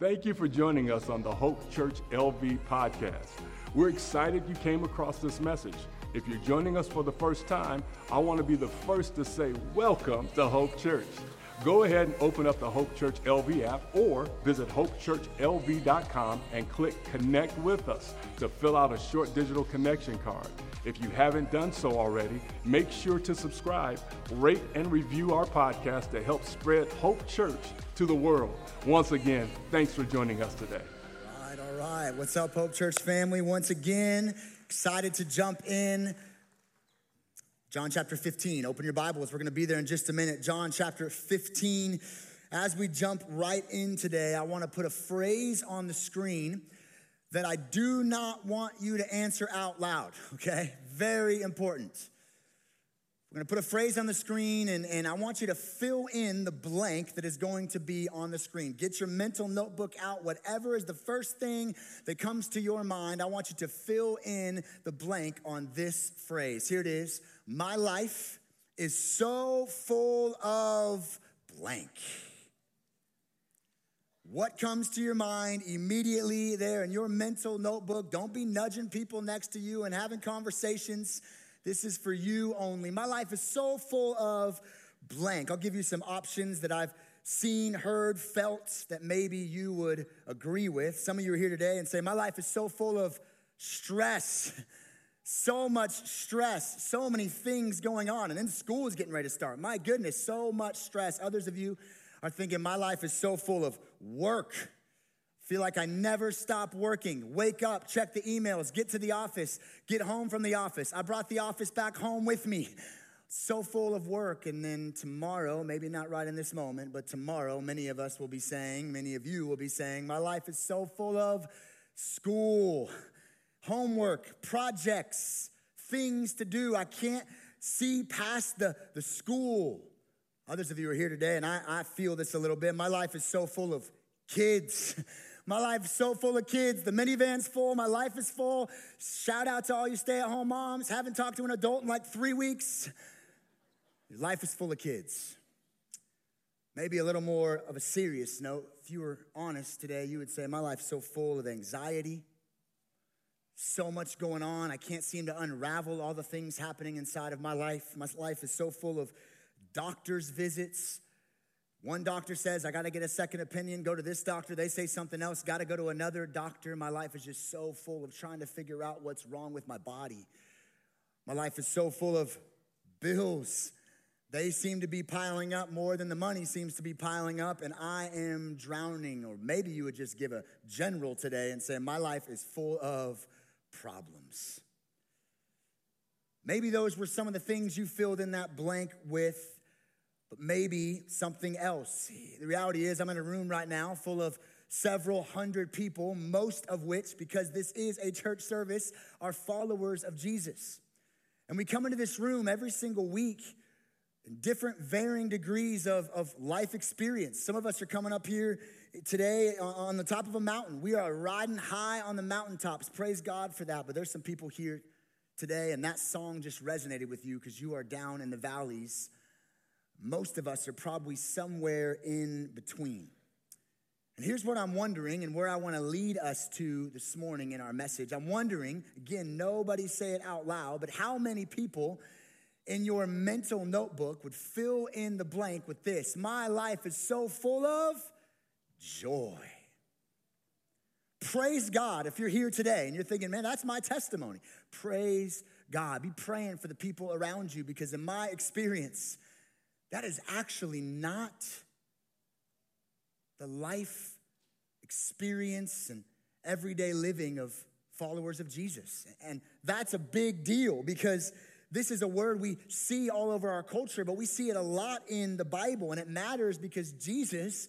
Thank you for joining us on the Hope Church LV podcast. We're excited you came across this message. If you're joining us for the first time, I want to be the first to say welcome to Hope Church. Go ahead and open up the Hope Church LV app or visit hopechurchlv.com and click Connect with us to fill out a short digital connection card. If you haven't done so already, make sure to subscribe, rate, and review our podcast to help spread Hope Church to the world. Once again, thanks for joining us today. All right, all right. What's up, Hope Church family? Once again, excited to jump in. John chapter 15. Open your Bibles. We're going to be there in just a minute. John chapter 15. As we jump right in today, I want to put a phrase on the screen that I do not want you to answer out loud, okay? Very important. We're gonna put a phrase on the screen, and, and I want you to fill in the blank that is going to be on the screen. Get your mental notebook out, whatever is the first thing that comes to your mind. I want you to fill in the blank on this phrase. Here it is My life is so full of blank. What comes to your mind immediately there in your mental notebook? Don't be nudging people next to you and having conversations. This is for you only. My life is so full of blank. I'll give you some options that I've seen, heard, felt that maybe you would agree with. Some of you are here today and say, My life is so full of stress. So much stress, so many things going on. And then school is getting ready to start. My goodness, so much stress. Others of you are thinking, My life is so full of work. Feel like I never stop working. Wake up, check the emails, get to the office, get home from the office. I brought the office back home with me. So full of work. And then tomorrow, maybe not right in this moment, but tomorrow, many of us will be saying, many of you will be saying, My life is so full of school, homework, projects, things to do. I can't see past the, the school. Others of you are here today, and I, I feel this a little bit. My life is so full of kids. My life's so full of kids. The minivan's full. My life is full. Shout out to all you stay at home moms. Haven't talked to an adult in like three weeks. Your life is full of kids. Maybe a little more of a serious note. If you were honest today, you would say, My life's so full of anxiety, so much going on. I can't seem to unravel all the things happening inside of my life. My life is so full of doctor's visits one doctor says, I got to get a second opinion, go to this doctor. They say something else, got to go to another doctor. My life is just so full of trying to figure out what's wrong with my body. My life is so full of bills. They seem to be piling up more than the money seems to be piling up, and I am drowning. Or maybe you would just give a general today and say, My life is full of problems. Maybe those were some of the things you filled in that blank with but maybe something else. The reality is, I'm in a room right now full of several hundred people, most of which, because this is a church service, are followers of Jesus. And we come into this room every single week in different varying degrees of, of life experience. Some of us are coming up here today on the top of a mountain. We are riding high on the mountaintops. Praise God for that. But there's some people here today, and that song just resonated with you because you are down in the valleys most of us are probably somewhere in between. And here's what I'm wondering, and where I want to lead us to this morning in our message. I'm wondering, again, nobody say it out loud, but how many people in your mental notebook would fill in the blank with this My life is so full of joy. Praise God if you're here today and you're thinking, man, that's my testimony. Praise God. Be praying for the people around you because, in my experience, that is actually not the life experience and everyday living of followers of Jesus. And that's a big deal because this is a word we see all over our culture, but we see it a lot in the Bible. And it matters because Jesus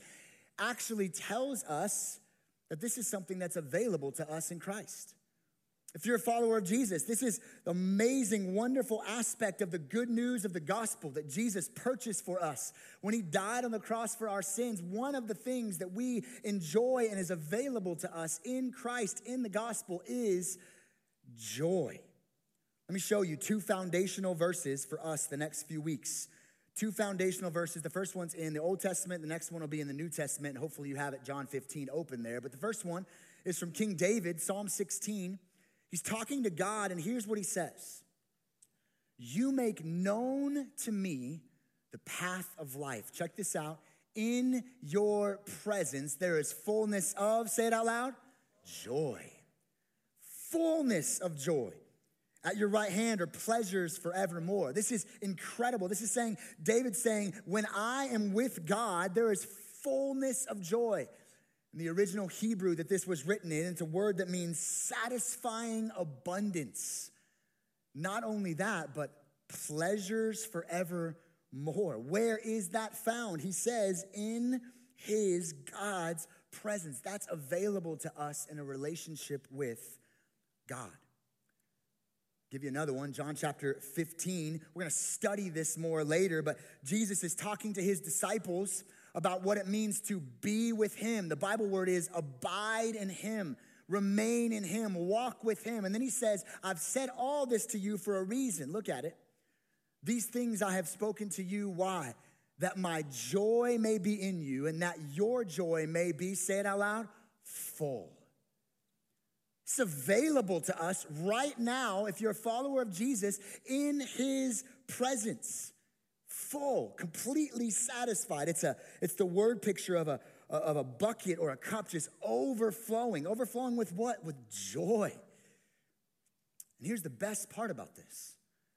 actually tells us that this is something that's available to us in Christ. If you're a follower of Jesus, this is the amazing, wonderful aspect of the good news of the gospel that Jesus purchased for us when he died on the cross for our sins. One of the things that we enjoy and is available to us in Christ in the gospel is joy. Let me show you two foundational verses for us the next few weeks. two foundational verses. The first one's in the Old Testament, the next one will be in the New Testament, hopefully you have it, John 15, open there. But the first one is from King David, Psalm 16. He's talking to God, and here's what he says You make known to me the path of life. Check this out. In your presence, there is fullness of, say it out loud, joy. Fullness of joy. At your right hand are pleasures forevermore. This is incredible. This is saying, David saying, when I am with God, there is fullness of joy. In the original Hebrew that this was written in, it's a word that means satisfying abundance. Not only that, but pleasures forevermore. Where is that found? He says, in his God's presence. That's available to us in a relationship with God. Give you another one, John chapter 15. We're gonna study this more later, but Jesus is talking to his disciples about what it means to be with him. The Bible word is abide in him, remain in him, walk with him. And then he says, I've said all this to you for a reason. Look at it. These things I have spoken to you. Why? That my joy may be in you and that your joy may be, say it out loud, full. It's available to us right now if you're a follower of Jesus in his presence. Full, completely satisfied. It's, a, it's the word picture of a, of a bucket or a cup just overflowing. Overflowing with what? With joy. And here's the best part about this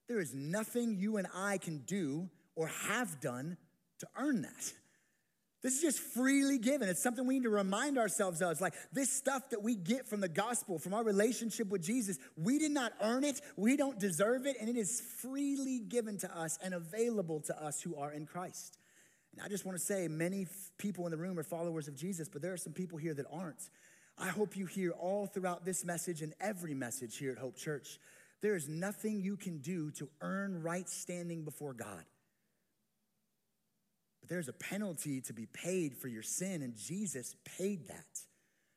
there is nothing you and I can do or have done to earn that. This is just freely given. It's something we need to remind ourselves of. It's like this stuff that we get from the gospel, from our relationship with Jesus, we did not earn it, we don't deserve it, and it is freely given to us and available to us who are in Christ. And I just want to say, many people in the room are followers of Jesus, but there are some people here that aren't. I hope you hear all throughout this message and every message here at Hope Church. There is nothing you can do to earn right standing before God. But there's a penalty to be paid for your sin, and Jesus paid that.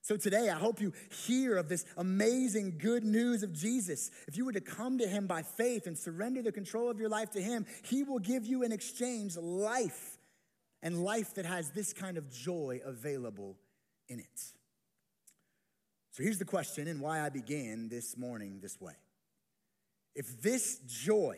So today, I hope you hear of this amazing good news of Jesus. If you were to come to him by faith and surrender the control of your life to him, he will give you in exchange life and life that has this kind of joy available in it. So here's the question and why I began this morning this way. If this joy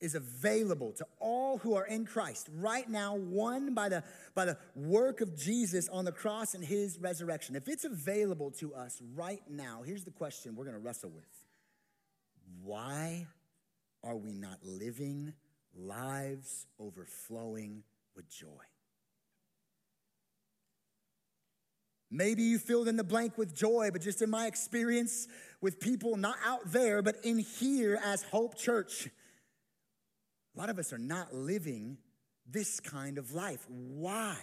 is available to all who are in Christ right now, won by the, by the work of Jesus on the cross and his resurrection. If it's available to us right now, here's the question we're going to wrestle with Why are we not living lives overflowing with joy? Maybe you filled in the blank with joy, but just in my experience with people not out there, but in here as Hope Church, a lot of us are not living this kind of life. Why?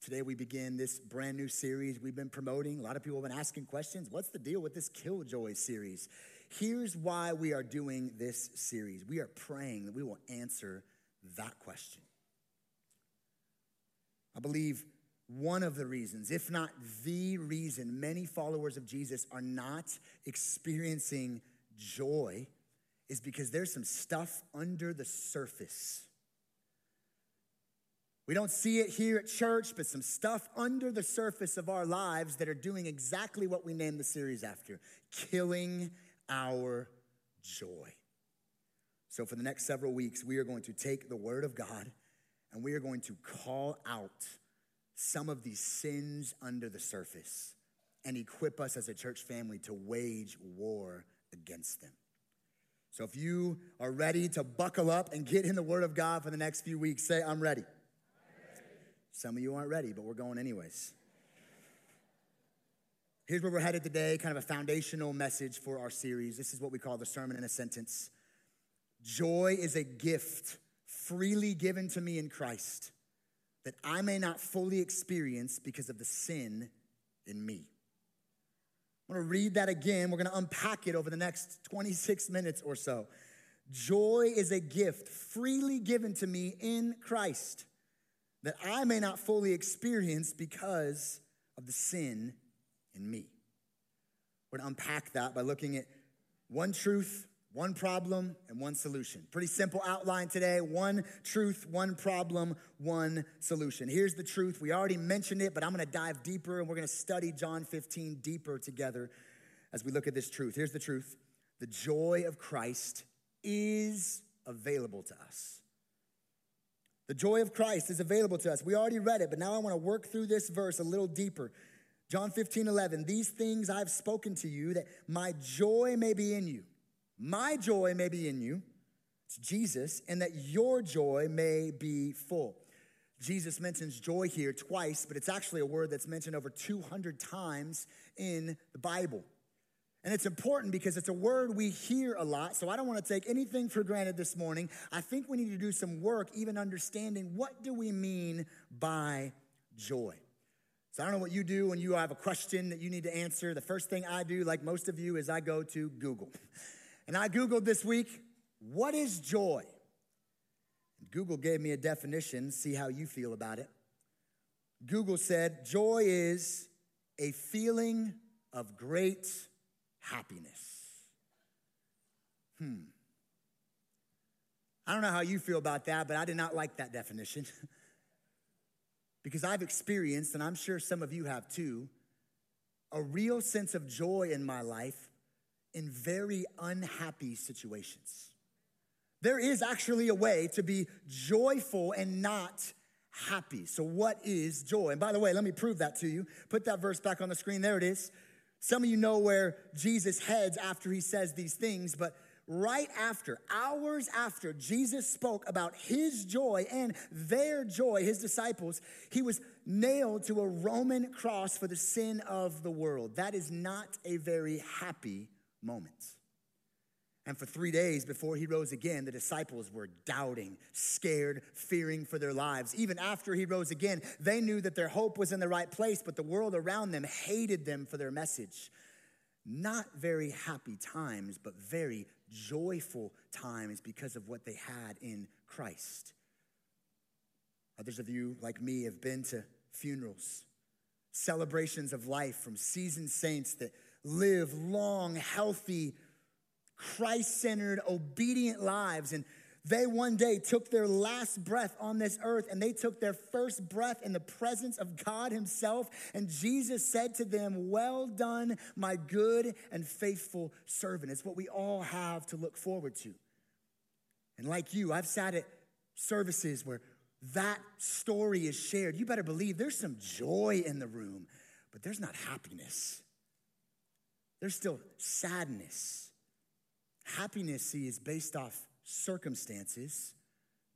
Today we begin this brand new series we've been promoting. A lot of people have been asking questions. What's the deal with this Killjoy series? Here's why we are doing this series. We are praying that we will answer that question. I believe one of the reasons, if not the reason, many followers of Jesus are not experiencing joy is because there's some stuff under the surface. We don't see it here at church, but some stuff under the surface of our lives that are doing exactly what we named the series after killing our joy. So, for the next several weeks, we are going to take the Word of God and we are going to call out some of these sins under the surface and equip us as a church family to wage war against them. So if you are ready to buckle up and get in the Word of God for the next few weeks, say, I'm ready. Ready. Some of you aren't ready, but we're going anyways. Here's where we're headed today, kind of a foundational message for our series. This is what we call the sermon in a sentence. Joy is a gift freely given to me in Christ that I may not fully experience because of the sin in me. I'm to read that again. We're to unpack it over the next 26 minutes or so. Joy is a gift freely given to me in Christ that I may not fully experience because of the sin in me. We're to unpack that by looking at one truth, One problem and one solution. Pretty simple outline today. One truth, one problem, one solution. Here's the truth. We already mentioned it, but I'm going to dive deeper and we're going to study John 15 deeper together as we look at this truth. Here's the truth the joy of Christ is available to us. The joy of Christ is available to us. We already read it, but now I want to work through this verse a little deeper. John 15, 11. These things I've spoken to you that my joy may be in you my joy may be in you, it's Jesus, and that your joy may be full. Jesus mentions joy here twice, but it's actually a word that's mentioned over 200 times in the Bible. And it's important because it's a word we hear a lot, so I don't want to take anything for granted this morning. I think we need to do some work even understanding what do we mean by joy. So I don't know what you do when you have a question that you need to answer. The first thing I do, like most of you, is I go to Google. And I Googled this week, what is joy? Google gave me a definition, see how you feel about it. Google said, joy is a feeling of great happiness. Hmm. I don't know how you feel about that, but I did not like that definition. because I've experienced, and I'm sure some of you have too, a real sense of joy in my life in very unhappy situations. There is actually a way to be joyful and not happy. So, what is joy? And by the way, let me prove that to you. Put that verse back on the screen. There it is. Some of you know where Jesus heads after he says these things, but right after, hours after Jesus spoke about his joy and their joy, his disciples, he was nailed to a Roman cross for the sin of the world. That is not a very happy moments. And for three days before he rose again, the disciples were doubting, scared, fearing for their lives. Even after he rose again, they knew that their hope was in the right place, but the world around them hated them for their message. Not very happy times, but very joyful times because of what they had in Christ. Others of you, like me, have been to funerals, celebrations of life from seasoned saints that live long, healthy, Christ centered, obedient lives. And they one day took their last breath on this earth and they took their first breath in the presence of God Himself. And Jesus said to them, Well done, my good and faithful servant. It's what we all have to look forward to. And like you, I've sat at services where that story is shared. You better believe there's some joy in the room, but there's not happiness. There's still sadness. Happiness, see, is based off circumstances.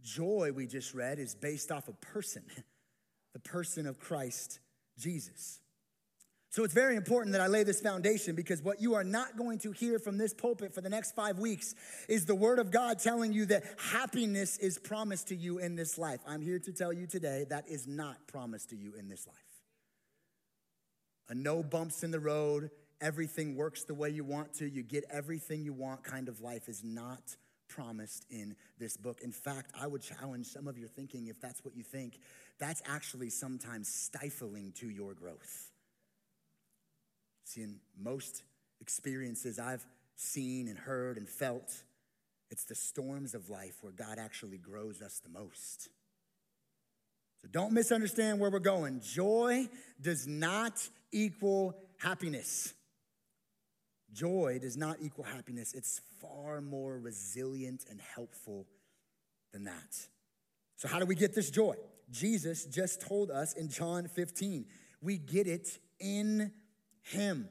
Joy, we just read, is based off a person, the person of Christ Jesus. So it's very important that I lay this foundation because what you are not going to hear from this pulpit for the next five weeks is the word of God telling you that happiness is promised to you in this life. I'm here to tell you today that is not promised to you in this life. A no bumps in the road, everything works the way you want to, you get everything you want kind of life is not promised in this book. In fact, I would challenge some of your thinking if that's what you think, that's actually sometimes stifling to your growth. See, in most experiences I've seen and heard and felt, it's the storms of life where God actually grows us the most. So don't misunderstand where we're going. Joy does not equal happiness. Joy does not equal happiness, it's far more resilient and helpful than that. So, how do we get this joy? Jesus just told us in John 15. We get it in Him.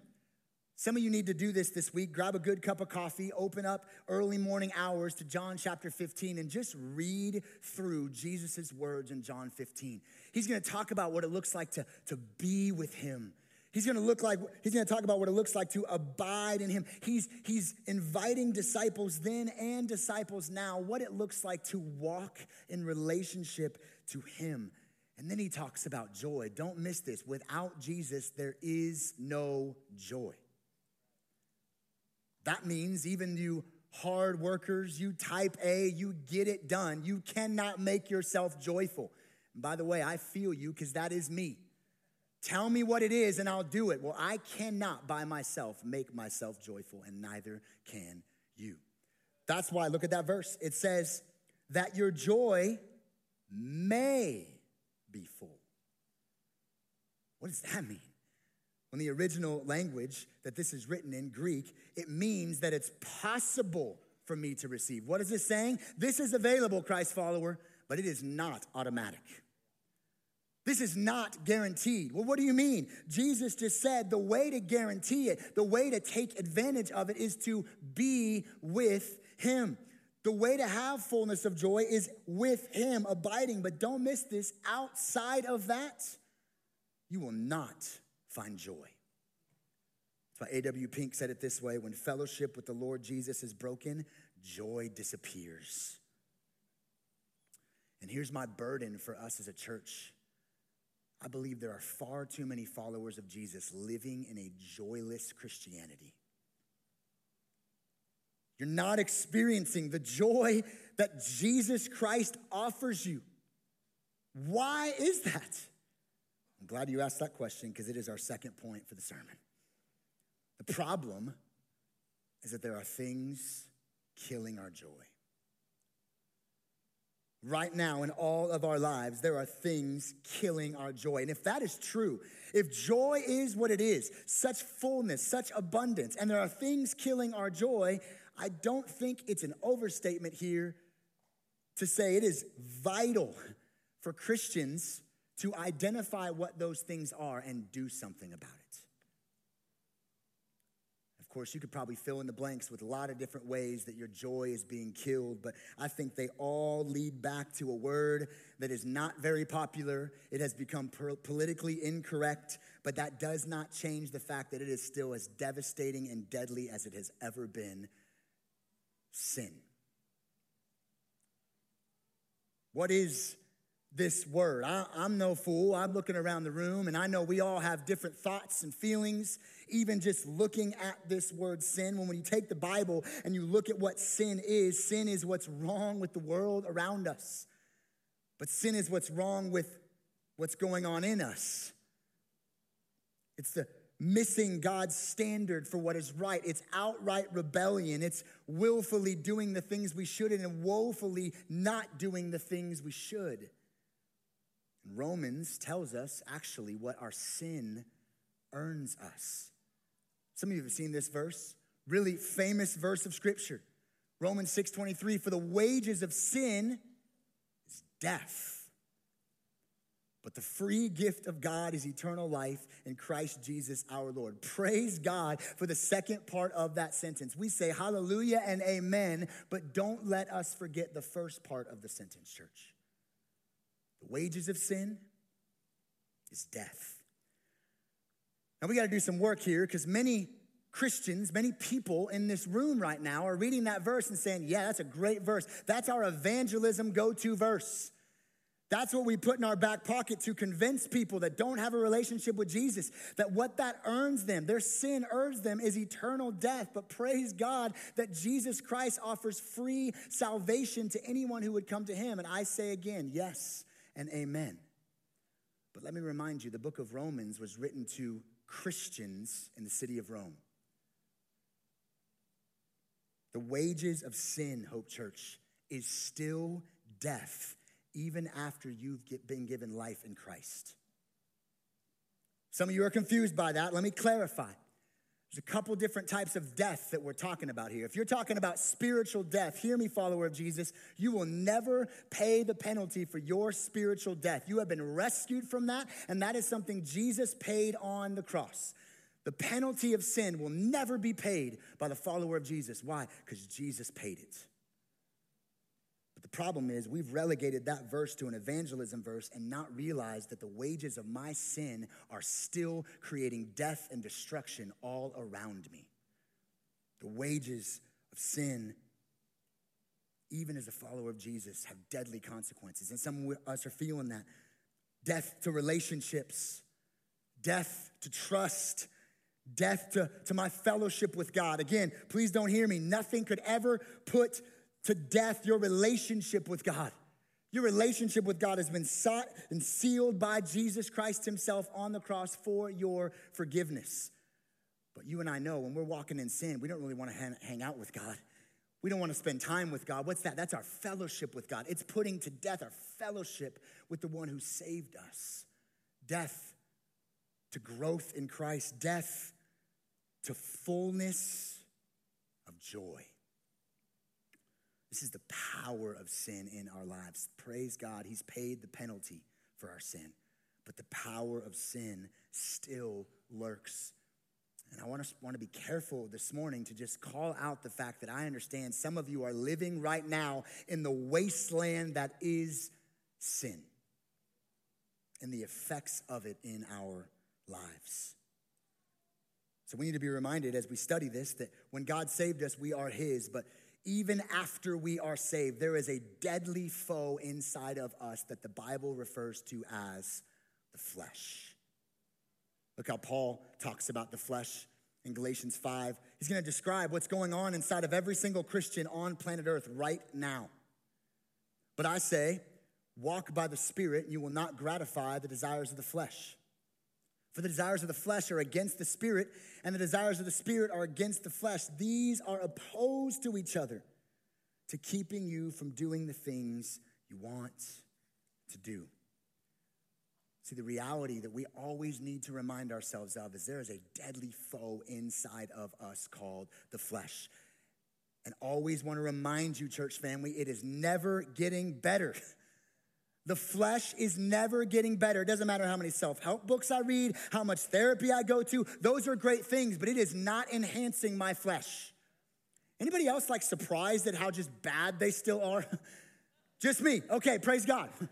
Some of you need to do this this week. Grab a good cup of coffee, open up early morning hours to John chapter 15, and just read through Jesus' words in John 15. He's gonna talk about what it looks like to, to be with Him He's going to look like he's going to talk about what it looks like to abide in him. He's he's inviting disciples then and disciples now what it looks like to walk in relationship to him. And then he talks about joy. Don't miss this. Without Jesus there is no joy. That means even you hard workers, you type A, you get it done. You cannot make yourself joyful. And by the way, I feel you because that is me. Tell me what it is and I'll do it. Well, I cannot by myself make myself joyful, and neither can you. That's why, look at that verse. It says, that your joy may be full. What does that mean? In the original language that this is written in Greek, it means that it's possible for me to receive. What is it saying? This is available, Christ follower, but it is not automatic. This is not guaranteed. Well, what do you mean? Jesus just said the way to guarantee it, the way to take advantage of it is to be with Him. The way to have fullness of joy is with Him, abiding. But don't miss this outside of that, you will not find joy. That's why A.W. Pink said it this way when fellowship with the Lord Jesus is broken, joy disappears. And here's my burden for us as a church. I believe there are far too many followers of Jesus living in a joyless Christianity. You're not experiencing the joy that Jesus Christ offers you. Why is that? I'm glad you asked that question because it is our second point for the sermon. The problem is that there are things killing our joy. Right now, in all of our lives, there are things killing our joy. And if that is true, if joy is what it is, such fullness, such abundance, and there are things killing our joy, I don't think it's an overstatement here to say it is vital for Christians to identify what those things are and do something about it. Course, you could probably fill in the blanks with a lot of different ways that your joy is being killed, but I think they all lead back to a word that is not very popular. It has become politically incorrect, but that does not change the fact that it is still as devastating and deadly as it has ever been sin. What is this word? I, am no fool. I'm looking around the room and I know we all have different thoughts and feelings, even just looking at this word sin. When, when you take the Bible and you look at what sin is, sin is what's wrong with the world around us. But sin is what's wrong with what's going on in us. It's the missing God's standard for what is right. It's outright rebellion. It's willfully doing the things we shouldn't and woefully not doing the things we should. Romans tells us actually what our sin earns us. Some of you have seen this verse, really famous verse of scripture. Romans 6:23 for the wages of sin is death but the free gift of God is eternal life in Christ Jesus our Lord. Praise God for the second part of that sentence. We say hallelujah and amen, but don't let us forget the first part of the sentence, church. The wages of sin is death. Now we got to do some work here because many Christians, many people in this room right now are reading that verse and saying, Yeah, that's a great verse. That's our evangelism go to verse. That's what we put in our back pocket to convince people that don't have a relationship with Jesus that what that earns them, their sin earns them, is eternal death. But praise God that Jesus Christ offers free salvation to anyone who would come to him. And I say again, yes and amen. But let me remind you the book of Romans was written to Christians in the city of Rome. The wages of sin, Hope Church, is still death even after you've been given life in Christ. Some of you are confused by that. Let me clarify. There's a couple different types of death that we're talking about here. If you're talking about spiritual death, hear me, follower of Jesus, you will never pay the penalty for your spiritual death. You have been rescued from that, and that is something Jesus paid on the cross. The penalty of sin will never be paid by the follower of Jesus. Why? Because Jesus paid it. The problem is, we've relegated that verse to an evangelism verse and not realized that the wages of my sin are still creating death and destruction all around me. The wages of sin, even as a follower of Jesus, have deadly consequences. And some of us are feeling that death to relationships, death to trust, death to, to my fellowship with God. Again, please don't hear me. Nothing could ever put to death your relationship with God. Your relationship with God has been sought and sealed by Jesus Christ Himself on the cross for your forgiveness. But you and I know when we're walking in sin, we don't really want to hang out with God. We don't want to spend time with God. What's that? That's our fellowship with God. It's putting to death our fellowship with the one who saved us. Death to growth in Christ, death to fullness of joy. This is the power of sin in our lives. Praise God, He's paid the penalty for our sin, but the power of sin still lurks. And I want to, want to be careful this morning to just call out the fact that I understand some of you are living right now in the wasteland that is sin and the effects of it in our lives. So we need to be reminded as we study this that when God saved us, we are His, but even after we are saved, there is a deadly foe inside of us that the Bible refers to as the flesh. Look how Paul talks about the flesh in Galatians 5. He's going to describe what's going on inside of every single Christian on planet Earth right now. But I say, walk by the Spirit, and you will not gratify the desires of the flesh. For the desires of the flesh are against the spirit, and the desires of the spirit are against the flesh. These are opposed to each other, to keeping you from doing the things you want to do. See, the reality that we always need to remind ourselves of is there is a deadly foe inside of us called the flesh. And always want to remind you, church family, it is never getting better. The flesh is never getting better. It doesn't matter how many self help books I read, how much therapy I go to. Those are great things, but it is not enhancing my flesh. Anybody else like surprised at how just bad they still are? just me. Okay, praise God.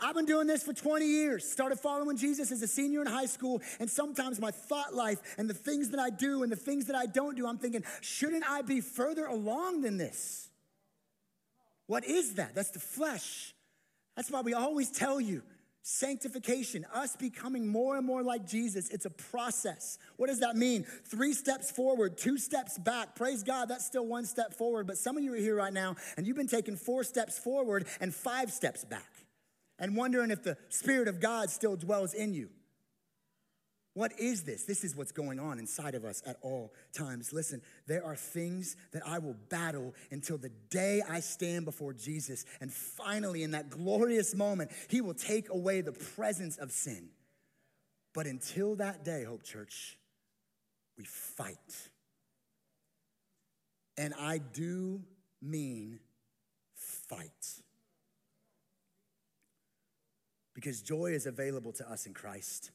I've been doing this for 20 years. Started following Jesus as a senior in high school, and sometimes my thought life and the things that I do and the things that I don't do, I'm thinking, shouldn't I be further along than this? What is that? That's the flesh. That's why we always tell you sanctification, us becoming more and more like Jesus, it's a process. What does that mean? Three steps forward, two steps back. Praise God, that's still one step forward. But some of you are here right now and you've been taking four steps forward and five steps back and wondering if the Spirit of God still dwells in you. What is this? This is what's going on inside of us at all times. Listen, there are things that I will battle until the day I stand before Jesus. And finally, in that glorious moment, He will take away the presence of sin. But until that day, Hope Church, we fight. And I do mean fight. Because joy is available to us in Christ.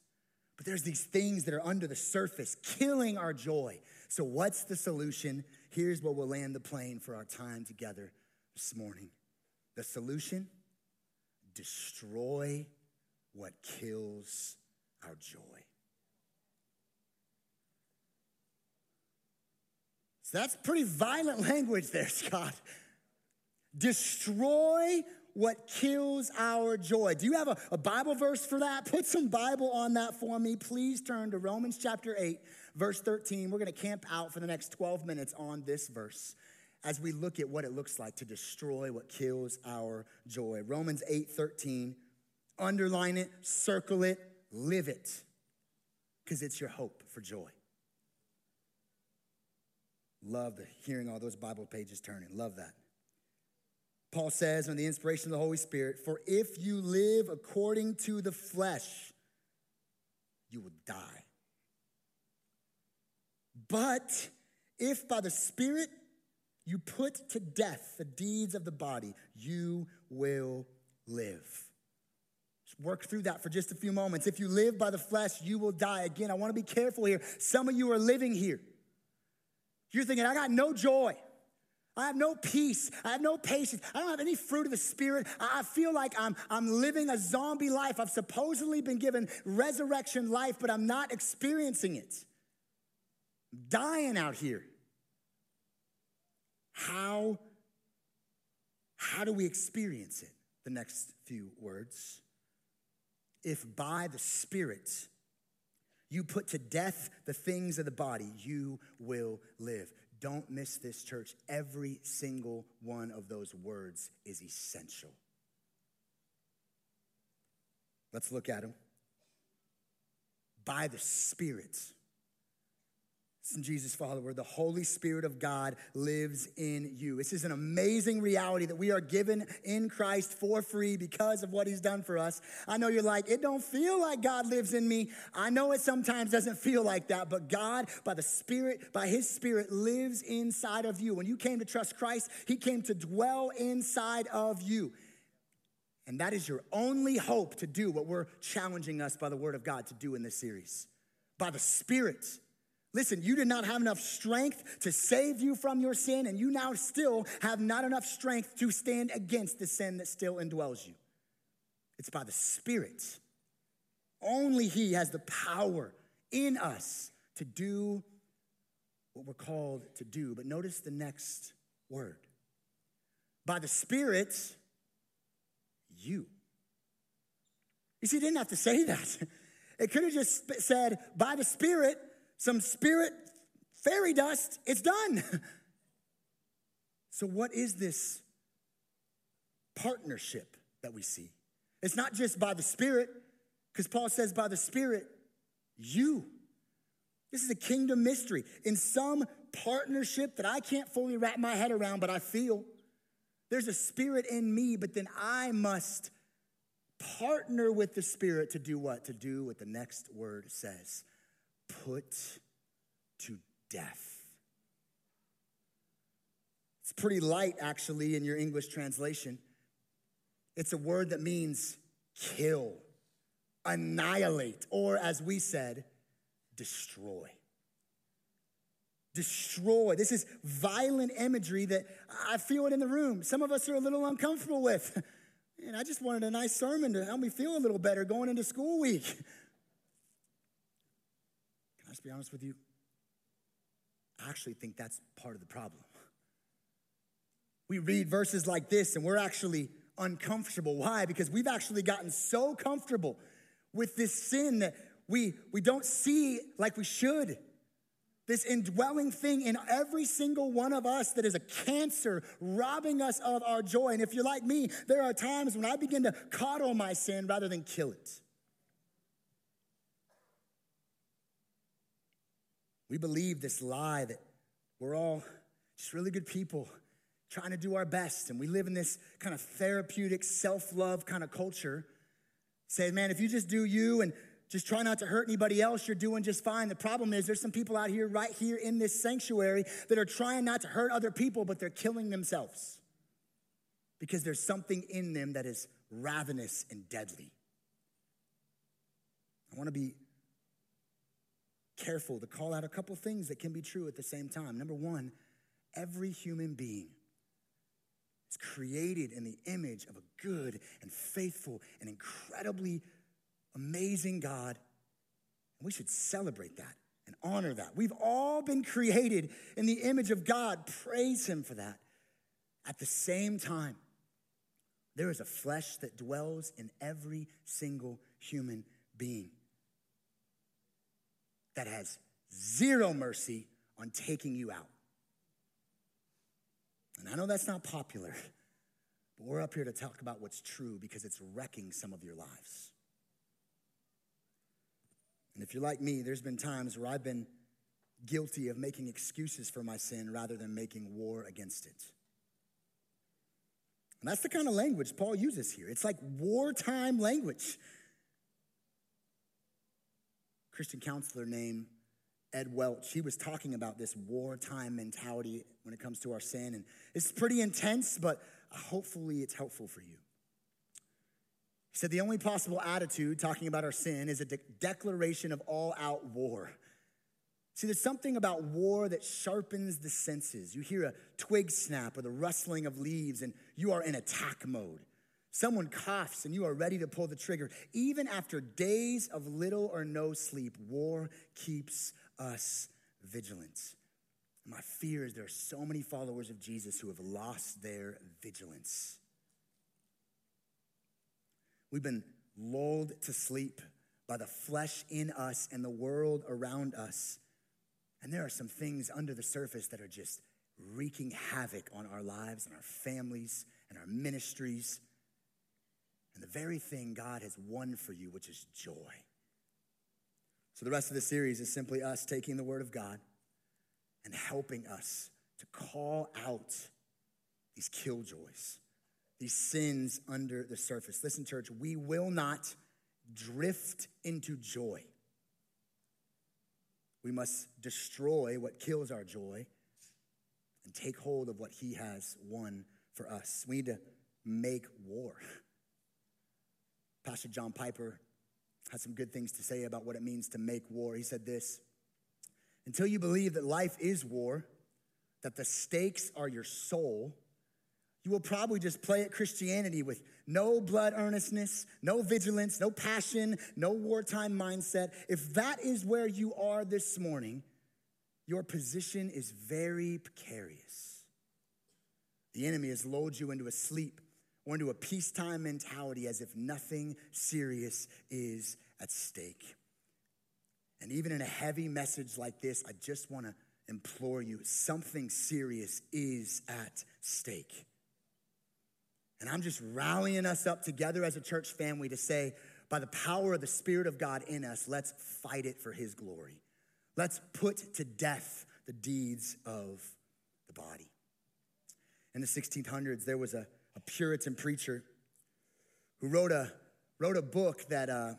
But there's these things that are under the surface killing our joy. So, what's the solution? Here's what will land the plane for our time together this morning. The solution destroy what kills our joy. So that's pretty violent language there, Scott. Destroy what kills our joy. Do you have a, a, Bible verse for that? Put some Bible on that for me. Please turn to Romans chapter 8, verse 13. We're going to camp out for the next 12 minutes on this verse as we look at what it looks like to destroy what kills our joy. Romans 8, 13. Underline it, circle it, live it, because it's your hope for joy. Love the, hearing all those Bible pages turning. Love that. Paul says, on the inspiration of the Holy Spirit, for if you live according to the flesh, you will die. But if by the Spirit you put to death the deeds of the body, you will live. Work through that for just a few moments. If you live by the flesh, you will die. Again, I want to be careful here. Some of you are living here. You're thinking, I got no joy. I have no peace. I have no patience. I don't have any fruit of the Spirit. I feel like I'm, I'm living a zombie life. I've supposedly been given resurrection life, but I'm not experiencing it. I'm dying out here. How, how do we experience it? The next few words. If by the Spirit you put to death the things of the body, you will live. Don't miss this, church. Every single one of those words is essential. Let's look at them. By the Spirit. Jesus follower, the Holy Spirit of God lives in you. This is an amazing reality that we are given in Christ for free because of what he's done for us. I know you're like, it don't feel like God lives in me. I know it sometimes doesn't feel like that, but God, by the Spirit, by his Spirit, lives inside of you. When you came to trust Christ, he came to dwell inside of you. And that is your only hope to do what we're challenging us by the Word of God to do in this series. By the Spirit Listen, you did not have enough strength to save you from your sin, and you now still have not enough strength to stand against the sin that still indwells you. It's by the Spirit. Only He has the power in us to do what we're called to do. But notice the next word by the Spirit, you. You see, he didn't have to say that. It could have just said, by the Spirit, some spirit fairy dust, it's done. so, what is this partnership that we see? It's not just by the Spirit, because Paul says, by the Spirit, you. This is a kingdom mystery. In some partnership that I can't fully wrap my head around, but I feel there's a spirit in me, but then I must partner with the Spirit to do what? To do what the next word says put to death. It's pretty light, actually, in your English translation. It's a word that means kill, annihilate, or as we said, destroy. Destroy. This is violent imagery that I feel it in the room. Some of us are a little uncomfortable with. And I just wanted a nice sermon to help me feel a little better going into school week. Just be honest with you? I actually think that's part of the problem. We read verses like this and we're actually uncomfortable. Why? Because we've actually gotten so comfortable with this sin that we, we don't see like we should. This indwelling thing in every single one of us that is a cancer robbing us of our joy. And if you're like me, there are times when I begin to coddle my sin rather than kill it. We believe this lie that we're all just really good people trying to do our best. And we live in this kind of therapeutic, self love kind of culture. Say, man, if you just do you and just try not to hurt anybody else, you're doing just fine. The problem is, there's some people out here, right here in this sanctuary, that are trying not to hurt other people, but they're killing themselves because there's something in them that is ravenous and deadly. I want to be careful to call out a couple things that can be true at the same time. Number one, every human being is created in the image of a good and faithful and incredibly amazing God. And we should celebrate that and honor that. We've all been created in the image of God. Praise Him for that. At the same time, there is a flesh that dwells in every single human being that has zero mercy on taking you out. And I know that's not popular, but we're up here to talk about what's true because it's wrecking some of your lives. And if you're like me, there's been times where I've been guilty of making excuses for my sin rather than making war against it. And that's the kind of language Paul uses here. It's like wartime language. Christian counselor named Ed Welch, he was talking about this wartime mentality when it comes to our sin. And it's pretty intense, but hopefully it's helpful for you. He said the only possible attitude talking about our sin is a de- declaration of all out war. See, there's something about war that sharpens the senses. You hear a twig snap or the rustling of leaves, and you are in attack mode. Someone coughs and you are ready to pull the trigger. Even after days of little or no sleep, war keeps us vigilant. My fear is there are so many followers of Jesus who have lost their vigilance. We've been lulled to sleep by the flesh in us and the world around us. And there are some things under the surface that are just wreaking havoc on our lives and our families and our ministries and the very thing God has won for you, which is joy. So, the rest of the series is simply us taking the Word of God, and helping us to call out these killjoys, these sins under the surface. Listen, church, we will not drift into joy. We must destroy what kills our joy and take hold of what He has won for us. We need to make war. Pastor John Piper had some good things to say about what it means to make war. He said this Until you believe that life is war, that the stakes are your soul, you will probably just play at Christianity with no blood earnestness, no vigilance, no passion, no wartime mindset. If that is where you are this morning, your position is very precarious. The enemy has lulled you into a sleep or into a peacetime mentality as if nothing serious is at stake. And even in a heavy message like this, I just want to implore you something serious is at stake. And I'm just rallying us up together as a church family to say, by the power of the Spirit of God in us, let's fight it for His glory. Let's put to death the deeds of the body. In the 1600s, there was a, a Puritan preacher who wrote a, wrote a book that uh,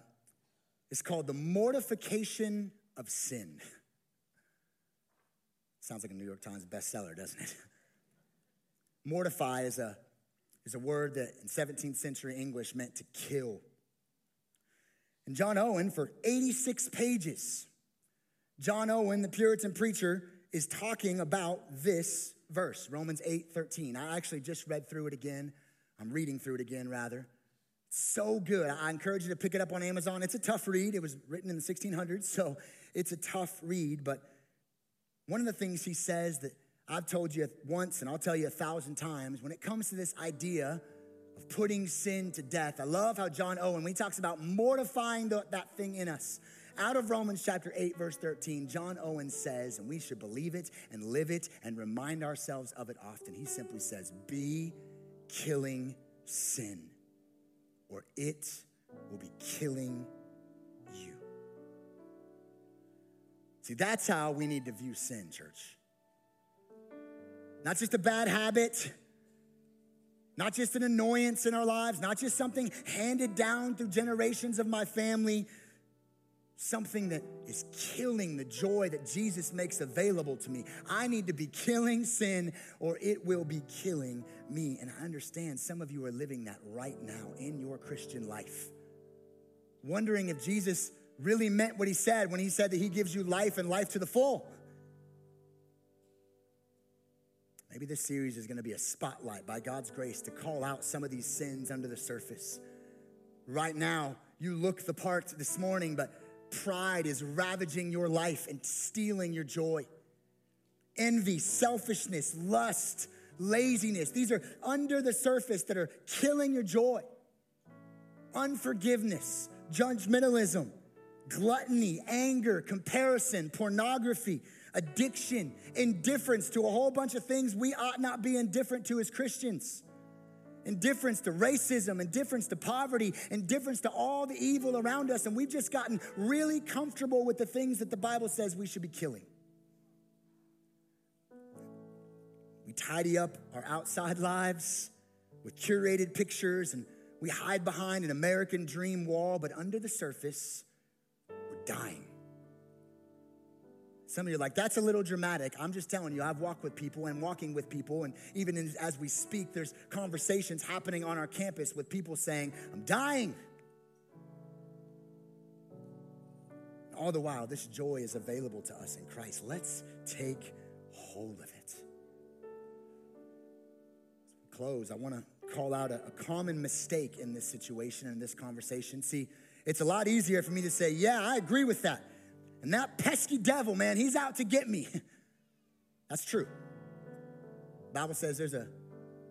is called The Mortification of Sin. Sounds like a New York Times bestseller, doesn't it? Mortify is a is a word that in 17th century English meant to kill. And John Owen, for 86 pages, John Owen, the Puritan preacher, is talking about this verse, Romans 8 13. I actually just read through it again. I'm reading through it again, rather. So good. I encourage you to pick it up on Amazon. It's a tough read. It was written in the 1600s, so it's a tough read. But one of the things he says that I've told you once and I'll tell you a thousand times when it comes to this idea of putting sin to death. I love how John Owen, when he talks about mortifying the, that thing in us, out of Romans chapter 8, verse 13, John Owen says, and we should believe it and live it and remind ourselves of it often. He simply says, Be killing sin, or it will be killing you. See, that's how we need to view sin, church. Not just a bad habit, not just an annoyance in our lives, not just something handed down through generations of my family, something that is killing the joy that Jesus makes available to me. I need to be killing sin or it will be killing me. And I understand some of you are living that right now in your Christian life. Wondering if Jesus really meant what he said when he said that he gives you life and life to the full. Maybe this series is going to be a spotlight by God's grace to call out some of these sins under the surface. Right now, you look the part this morning, but pride is ravaging your life and stealing your joy. Envy, selfishness, lust, laziness, these are under the surface that are killing your joy. Unforgiveness, judgmentalism, gluttony, anger, comparison, pornography, addiction, indifference to a whole bunch of things we ought not be indifferent to as Christians. Indifference to racism, indifference to poverty, indifference to all the evil around us, and we've just gotten really comfortable with the things that the Bible says we should be killing. We tidy up our outside lives with curated pictures and we hide behind an American dream wall, but under the surface, we're dying. Some of you are like, that's a little dramatic. I'm just telling you, I've walked with people and walking with people. And even in, as we speak, there's conversations happening on our campus with people saying, I'm dying. All the while, this joy is available to us in Christ. Let's take hold of it. Close. I want to call out a, a common mistake in this situation and this conversation. See, it's a lot easier for me to say, Yeah, I agree with that. And that pesky devil, man, he's out to get me. That's true. The Bible says there's a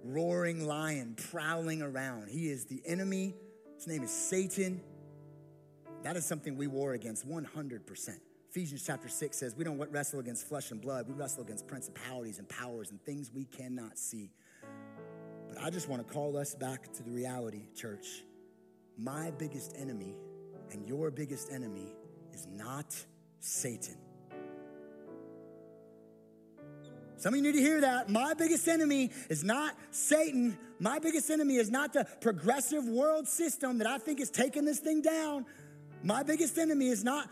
roaring lion prowling around. He is the enemy. His name is Satan. That is something we war against 100%. Ephesians chapter 6 says, We don't wrestle against flesh and blood. We wrestle against principalities and powers and things we cannot see. But I just want to call us back to the reality, church. My biggest enemy and your biggest enemy is not Satan. Some of you need to hear that. My biggest enemy is not Satan. My biggest enemy is not the progressive world system that I think is taking this thing down. My biggest enemy is not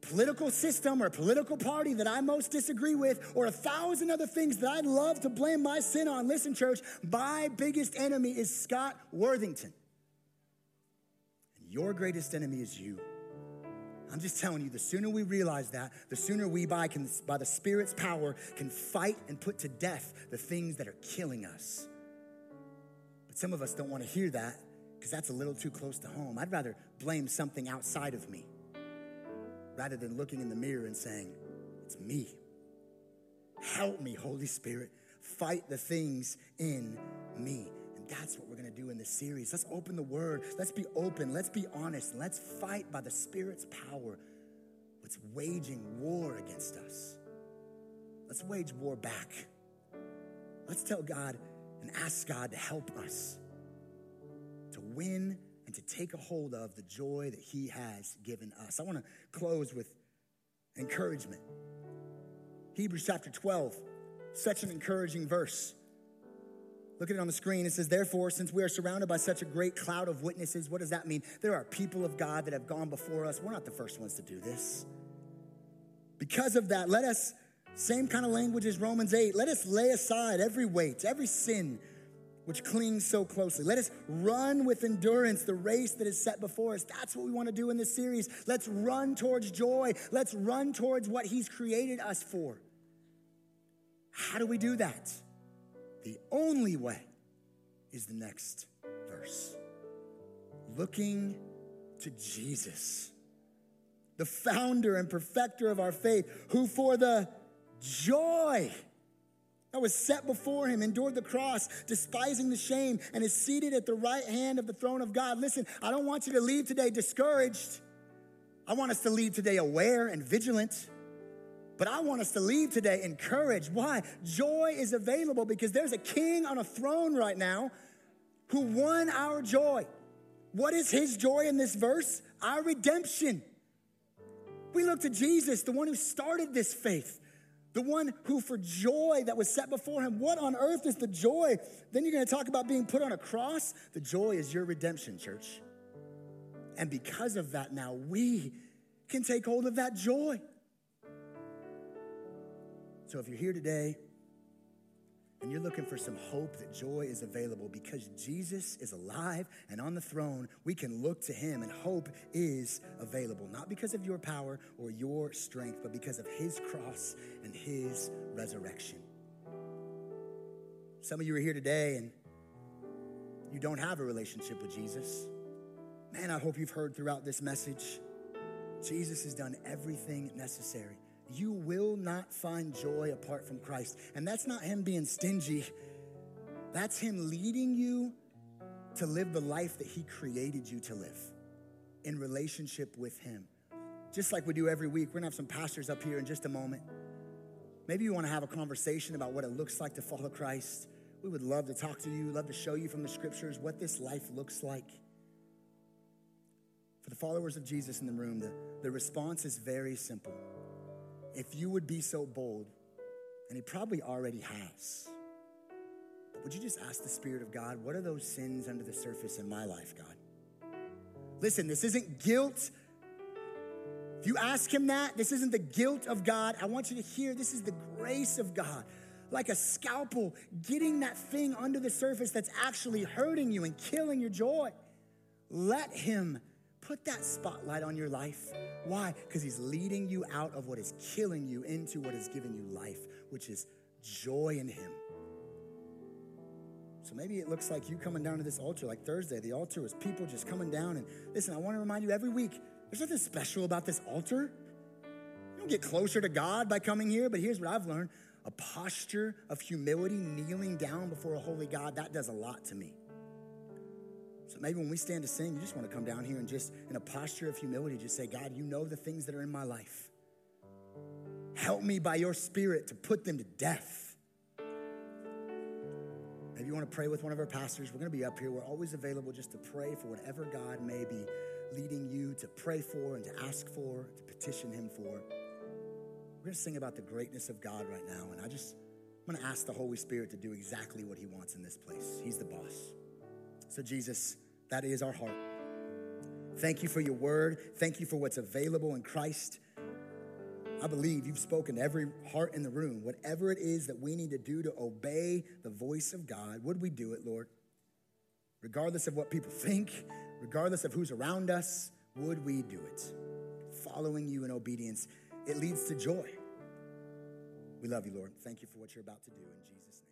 political system or political party that I most disagree with, or a thousand other things that I'd love to blame my sin on. Listen, church, my biggest enemy is Scott Worthington. And your greatest enemy is you. I'm just telling you, the sooner we realize that, the sooner we, by, can, by the Spirit's power, can fight and put to death the things that are killing us. But some of us don't want to hear that because that's a little too close to home. I'd rather blame something outside of me rather than looking in the mirror and saying, It's me. Help me, Holy Spirit. Fight the things in me. That's what we're going to do in this series. Let's open the word. Let's be open. Let's be honest. Let's fight by the Spirit's power what's waging war against us. Let's wage war back. Let's tell God and ask God to help us to win and to take a hold of the joy that He has given us. I want to close with encouragement. Hebrews chapter 12, such an encouraging verse. Look at it on the screen. It says, Therefore, since we are surrounded by such a great cloud of witnesses, what does that mean? There are people of God that have gone before us. We're not the first ones to do this. Because of that, let us, same kind of language as Romans 8, let us lay aside every weight, every sin which clings so closely. Let us run with endurance the race that is set before us. That's what we want to do in this series. Let's run towards joy. Let's run towards what He's created us for. How do we do that? The only way is the next verse looking to Jesus, the founder and perfecter of our faith, who for the joy that was set before him, endured the cross, despising the shame, and is seated at the right hand of the throne of God. Listen, I don't want you to leave today discouraged. I want us to leave today aware and vigilant. But I want us to leave today encouraged. Why? Joy is available because there's a king on a throne right now who won our joy. What is his joy in this verse? Our redemption. We look to Jesus, the one who started this faith the one who for joy that was set before him. What on earth is the joy? Then you're going to talk about being put on a cross. The joy is your redemption, church. And because of that, now we can take hold of that joy. So if you're here today and you're looking for some hope that joy is available because Jesus is alive and on the throne, we can look to him and hope is available. Not because of your power or your strength, but because of his cross and his resurrection. Some of you are here today and you don't have a relationship with Jesus. Man, I hope you've heard throughout this message Jesus has done everything necessary you will not find joy apart from Christ. And that's not Him being stingy, that's Him leading you to live the life that He created you to live in relationship with Him. Just like we do every week, we're gonna have some pastors up here in just a moment. Maybe you wanna have a conversation about what it looks like to follow Christ. We would love to talk to you, love to show you from the scriptures what this life looks like. For the followers of Jesus in the room, the, the response is very simple if you would be so bold, and he probably already has, but would you just ask the Spirit of God, what are those sins under the surface in my life, God? Listen, this isn't guilt. If you ask him that, this isn't the guilt of God. I want you to hear this is the grace of God. Like a scalpel, getting that thing under the surface that's actually hurting you and killing your joy. Let him Put that spotlight on your life. Why? Because He's leading you out of what is killing you into what is giving you life, which is joy in Him. So maybe it looks like you coming down to this altar like Thursday. The altar was people just coming down. And listen, I want to remind you every week there's nothing special about this altar. You don't get closer to God by coming here, but here's what I've learned a posture of humility, kneeling down before a holy God, that does a lot to me. So maybe when we stand to sing, you just want to come down here and just, in a posture of humility, just say, God, you know the things that are in my life. Help me by your spirit to put them to death. Maybe you want to pray with one of our pastors. We're going to be up here. We're always available just to pray for whatever God may be leading you to pray for and to ask for, to petition Him for. We're going to sing about the greatness of God right now. And I just, I'm going to ask the Holy Spirit to do exactly what He wants in this place. He's the boss. So, Jesus, that is our heart. Thank you for your word. Thank you for what's available in Christ. I believe you've spoken to every heart in the room. Whatever it is that we need to do to obey the voice of God, would we do it, Lord? Regardless of what people think, regardless of who's around us, would we do it? Following you in obedience, it leads to joy. We love you, Lord. Thank you for what you're about to do in Jesus' name.